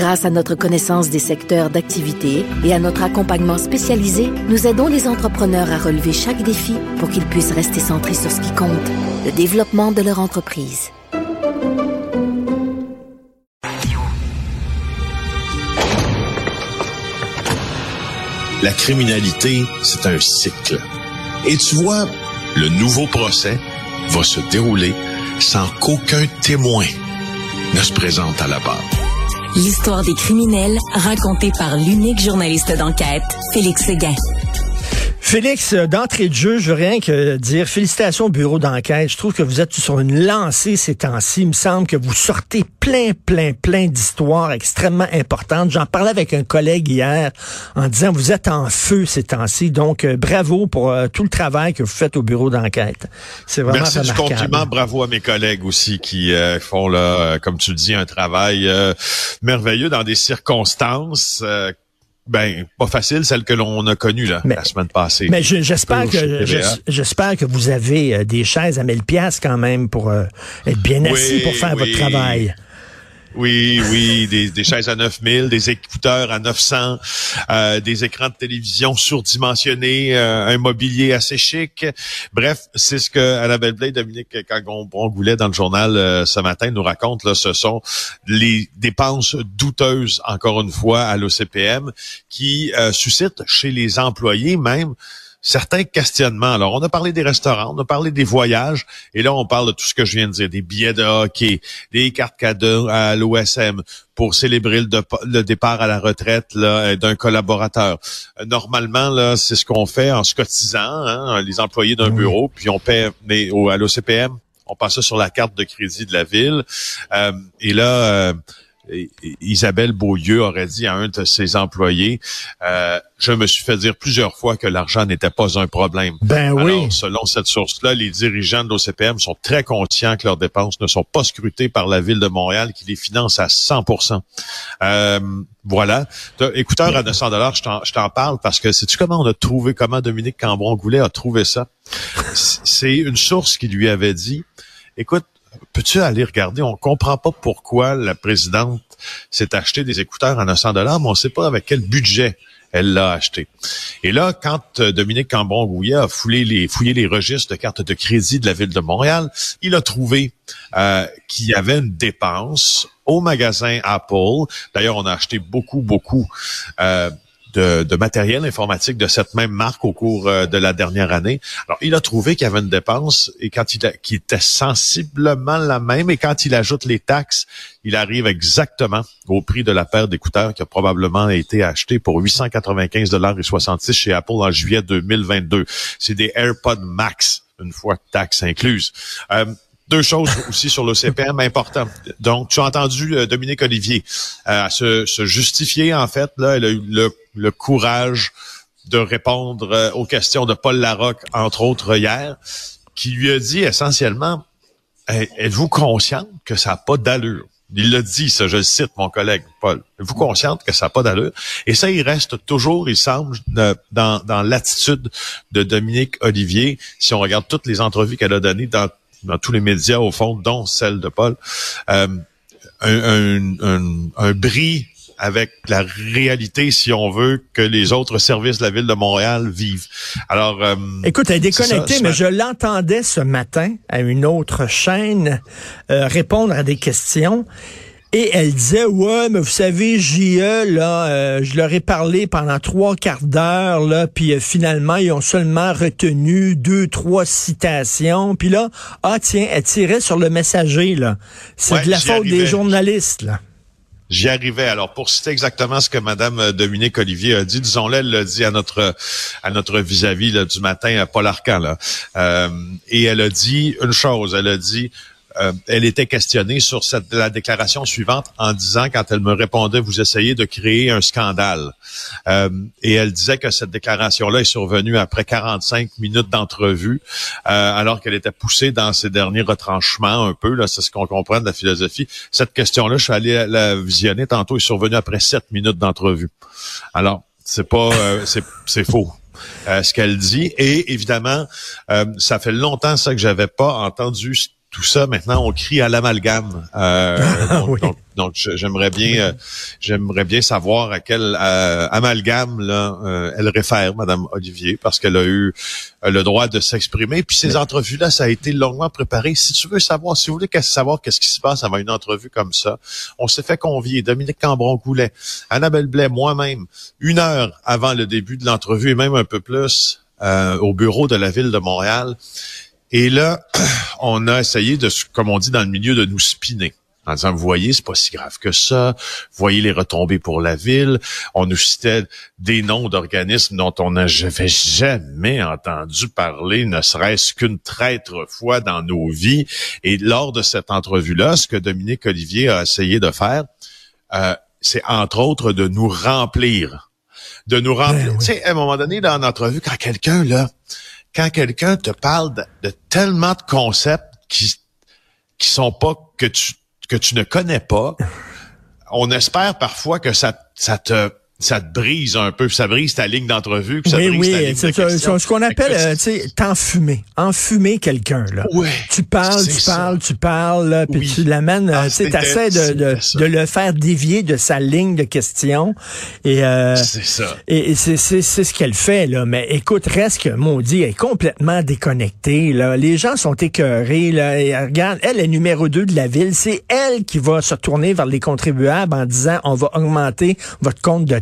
Grâce à notre connaissance des secteurs d'activité et à notre accompagnement spécialisé, nous aidons les entrepreneurs à relever chaque défi pour qu'ils puissent rester centrés sur ce qui compte, le développement de leur entreprise. La criminalité, c'est un cycle. Et tu vois, le nouveau procès va se dérouler sans qu'aucun témoin ne se présente à la barre. L'histoire des criminels racontée par l'unique journaliste d'enquête, Félix Seguin. Félix, euh, d'entrée de jeu, je veux rien que dire félicitations au bureau d'enquête. Je trouve que vous êtes sur une lancée ces temps-ci. Il me semble que vous sortez plein, plein, plein d'histoires extrêmement importantes. J'en parlais avec un collègue hier en disant vous êtes en feu ces temps-ci. Donc, euh, bravo pour euh, tout le travail que vous faites au bureau d'enquête. C'est vraiment Merci du compliment. Bravo à mes collègues aussi qui font, là, comme tu le dis, un travail merveilleux dans des circonstances ben pas facile celle que l'on a connue là, la semaine passée. Mais j'espère que j'espère que vous avez euh, des chaises à 1000 pièces quand même pour euh, être bien assis pour faire votre travail. Oui, oui, des, chaises à 9000, des écouteurs à 900, euh, des écrans de télévision surdimensionnés, euh, un mobilier assez chic. Bref, c'est ce que Annabelle Blay, Dominique Cagon-Brongoulet dans le journal euh, ce matin nous raconte. Là, ce sont les dépenses douteuses, encore une fois, à l'OCPM, qui suscitent chez les employés même certains questionnements. Alors, on a parlé des restaurants, on a parlé des voyages, et là, on parle de tout ce que je viens de dire, des billets de hockey, des cartes cadeaux à l'OSM pour célébrer le, départ à la retraite d'un collaborateur. Euh, normalement, là, c'est ce qu'on fait en se cotisant, hein, les employés d'un bureau, puis on paie, mais au, à l'OCPM, on passe ça sur la carte de crédit de la ville. Euh, et là, euh, Isabelle Beaulieu aurait dit à un de ses employés, euh, je me suis fait dire plusieurs fois que l'argent n'était pas un problème. Ben oui. selon cette source-là, les dirigeants de l'OCPM sont très conscients que leurs dépenses ne sont pas scrutées par la ville de Montréal, qui les finance à 100% euh, Voilà. Écouteur à 900 dollars, je t'en parle parce que sais-tu comment on a trouvé, comment Dominique Cambron-Goulet a trouvé ça? C'est une source qui lui avait dit, écoute, peux-tu aller regarder? On comprend pas pourquoi la présidente s'est acheté des écouteurs à 900 dollars, mais on sait pas avec quel budget elle l'a acheté. Et là, quand euh, Dominique Cambon-Gouillet a fouillé les, fouillé les registres de cartes de crédit de la ville de Montréal, il a trouvé euh, qu'il y avait une dépense au magasin Apple. D'ailleurs, on a acheté beaucoup, beaucoup euh, de, matériel informatique de cette même marque au cours euh, de la dernière année. Alors, il a trouvé qu'il y avait une dépense et quand il qui était sensiblement la même et quand il ajoute les taxes, il arrive exactement au prix de la paire d'écouteurs qui a probablement été acheté pour 895 dollars et 66 chez Apple en juillet 2022. C'est des AirPods Max une fois taxes incluses. Euh, deux choses aussi sur l'OCPM importantes. Donc, tu as entendu euh, Dominique Olivier euh, se, se, justifier, en fait. Là, a eu le, courage de répondre euh, aux questions de Paul Larocque, entre autres, hier, qui lui a dit essentiellement, êtes-vous consciente que ça n'a pas d'allure? Il l'a dit, ça, je le cite, mon collègue Paul. Êtes-vous consciente que ça n'a pas d'allure? Et ça, il reste toujours, il semble, dans, dans l'attitude de Dominique Olivier. Si on regarde toutes les entrevues qu'elle a données dans dans tous les médias, au fond, dont celle de Paul, euh, un, un, un, bris avec la réalité, si on veut, que les autres services de la ville de Montréal vivent. Alors, euh, écoute, elle est déconnectée, mais je l'entendais ce matin à une autre chaîne euh, répondre à des questions. Et elle disait, ouais, mais vous savez, JE, là, euh, je leur ai parlé pendant trois quarts d'heure, là, puis euh, finalement, ils ont seulement retenu deux, trois citations. Puis là, ah tiens, elle tirait sur le messager, là. C'est de la faute des journalistes, là. J'y arrivais. Alors, pour citer exactement ce que Madame euh, Dominique Olivier a dit, disons-le, elle l'a dit à notre à notre vis-à-vis du matin à Paul Arcan. Là. et elle a dit une chose. Elle a dit euh, elle était questionnée sur cette, la déclaration suivante en disant, quand elle me répondait, vous essayez de créer un scandale. Euh, et elle disait que cette déclaration-là est survenue après 45 minutes d'entrevue, euh, alors qu'elle était poussée dans ses derniers retranchements un peu. Là, c'est ce qu'on comprend de la philosophie. Cette question-là, je suis allé la visionner tantôt, est survenue après 7 minutes d'entrevue. Alors, c'est pas, c'est, c'est faux. ce qu'elle dit. Et évidemment, ça fait longtemps ça que j'avais pas entendu tout ça, maintenant, on crie à l'amalgame. Euh, ah donc, j'aimerais bien, euh, j'aimerais bien savoir à quel euh, amalgame là, euh, elle réfère, Madame Olivier, parce qu'elle a eu le droit de s'exprimer. Puis ces entrevues-là, ça a été longuement préparé. Si tu veux savoir, si vous voulez savoir qu'est-ce qui se passe avant une entrevue comme ça, on s'est fait convier Dominique Cambron-Goulet, Annabelle Blais, moi-même, une heure avant le début de l'entrevue et même un peu plus au bureau de la ville de Montréal. Et là, on a essayé de, comme on dit dans le milieu, de nous spinner. En disant, vous voyez, c'est pas si grave que ça. voyez les retombées pour la ville. On nous citait des noms d'organismes dont on n'avait jamais entendu parler, ne serait-ce qu'une traître fois dans nos vies. Et lors de cette entrevue-là, ce que Dominique Olivier a essayé de faire, euh, c'est entre autres de nous remplir. De nous remplir. Ben tu sais, à un moment donné, dans l'entrevue, quand quelqu'un, là, quand quelqu'un te parle de, tellement de concepts qui qui sont pas que tu que tu ne connais pas, on espère parfois que ça ça te ça te brise un peu, ça brise ta ligne d'entrevue, ça oui, brise oui, ta ligne c'est ce qu'on appelle, euh, tu sais, t'enfumer, enfumer quelqu'un là. tu parles, tu parles, tu parles, puis tu l'amènes, ah, tu sais, de, de, de, le faire dévier de sa ligne de question. Et euh, c'est ça. Et, c'est c'est ce qu'elle fait là. Mais écoute, reste que maudit, elle est complètement déconnectée là. Les gens sont écœurés là. Et regarde, elle est numéro deux de la ville. C'est elle qui va se tourner vers les contribuables en disant on va augmenter votre compte de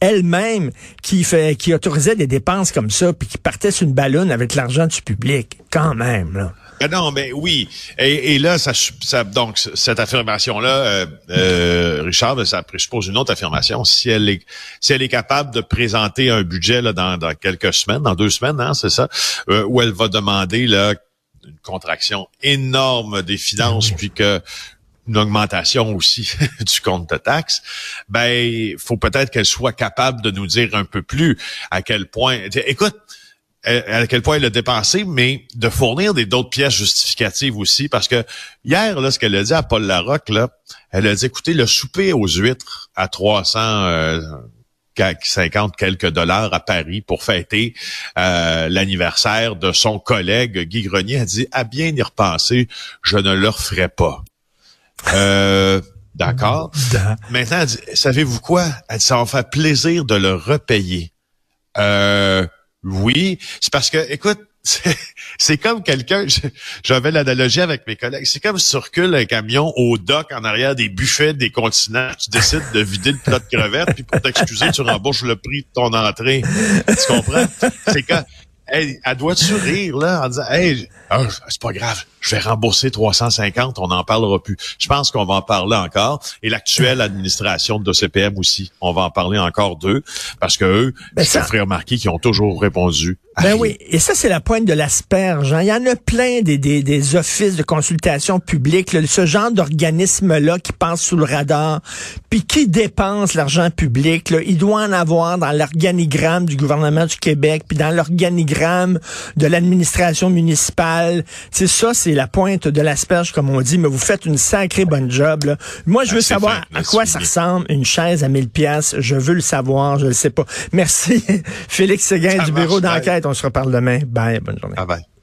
elle-même qui fait, qui autorisait des dépenses comme ça, puis qui partait sur une ballonne avec l'argent du public, quand même. Là. Ah non, mais oui. Et, là, ça, ça, donc cette affirmation-là, euh, euh, Richard, ça présuppose une autre affirmation. Si elle est, si elle est capable de présenter un budget là, dans, dans quelques semaines, dans deux semaines, hein, c'est ça, euh, où elle va demander là une contraction énorme des finances, puis que une augmentation aussi du compte de taxes, ben faut peut-être qu'elle soit capable de nous dire un peu plus à quel point. Écoute, à quel point elle a dépensé, mais de fournir des d'autres pièces justificatives aussi, parce que hier, là, ce qu'elle a dit à Paul Larocque, là, elle a dit, écoutez, le souper aux huîtres à 300 euh, 50 quelques dollars à Paris pour fêter euh, l'anniversaire de son collègue Guy Grenier, a dit, à bien y repenser, je ne le referai pas. Euh, D'accord. Maintenant, savez-vous quoi? Elle dit, ça va faire plaisir de le repayer. Euh, oui, c'est parce que, écoute, c'est comme quelqu'un, j'avais l'analogie avec mes collègues, c'est comme si tu recules un camion au dock en arrière des buffets des continents, tu décides de vider le plat de crevettes, puis pour t'excuser, tu rembourses le prix de ton entrée. Tu comprends? C'est quand, elle, elle doit-tu rire, là, en disant, hey, ah, c'est pas grave, je vais rembourser 350, on n'en parlera plus. Je pense qu'on va en parler encore. Et l'actuelle administration de CPM aussi, on va en parler encore d'eux, parce que eux, ben ça ferait remarquer qu'ils ont toujours répondu. Ben oui, et ça, c'est la pointe de l'asperge. Hein. Il y en a plein des, des, des offices de consultation publique, ce genre d'organisme-là qui passe sous le radar, puis qui dépense l'argent public. Là. Il doit en avoir dans l'organigramme du gouvernement du Québec, puis dans l'organigramme de l'administration municipale. C'est ça, c'est la pointe de l'asperge, comme on dit, mais vous faites une sacrée bonne job. Là. Moi, je veux ah, savoir à quoi ça ressemble une chaise à 1000 pièces. Je veux le savoir, je le sais pas. Merci, Félix Séguin du bureau d'enquête. On se reparle demain. Bye, bonne journée. Bye bye.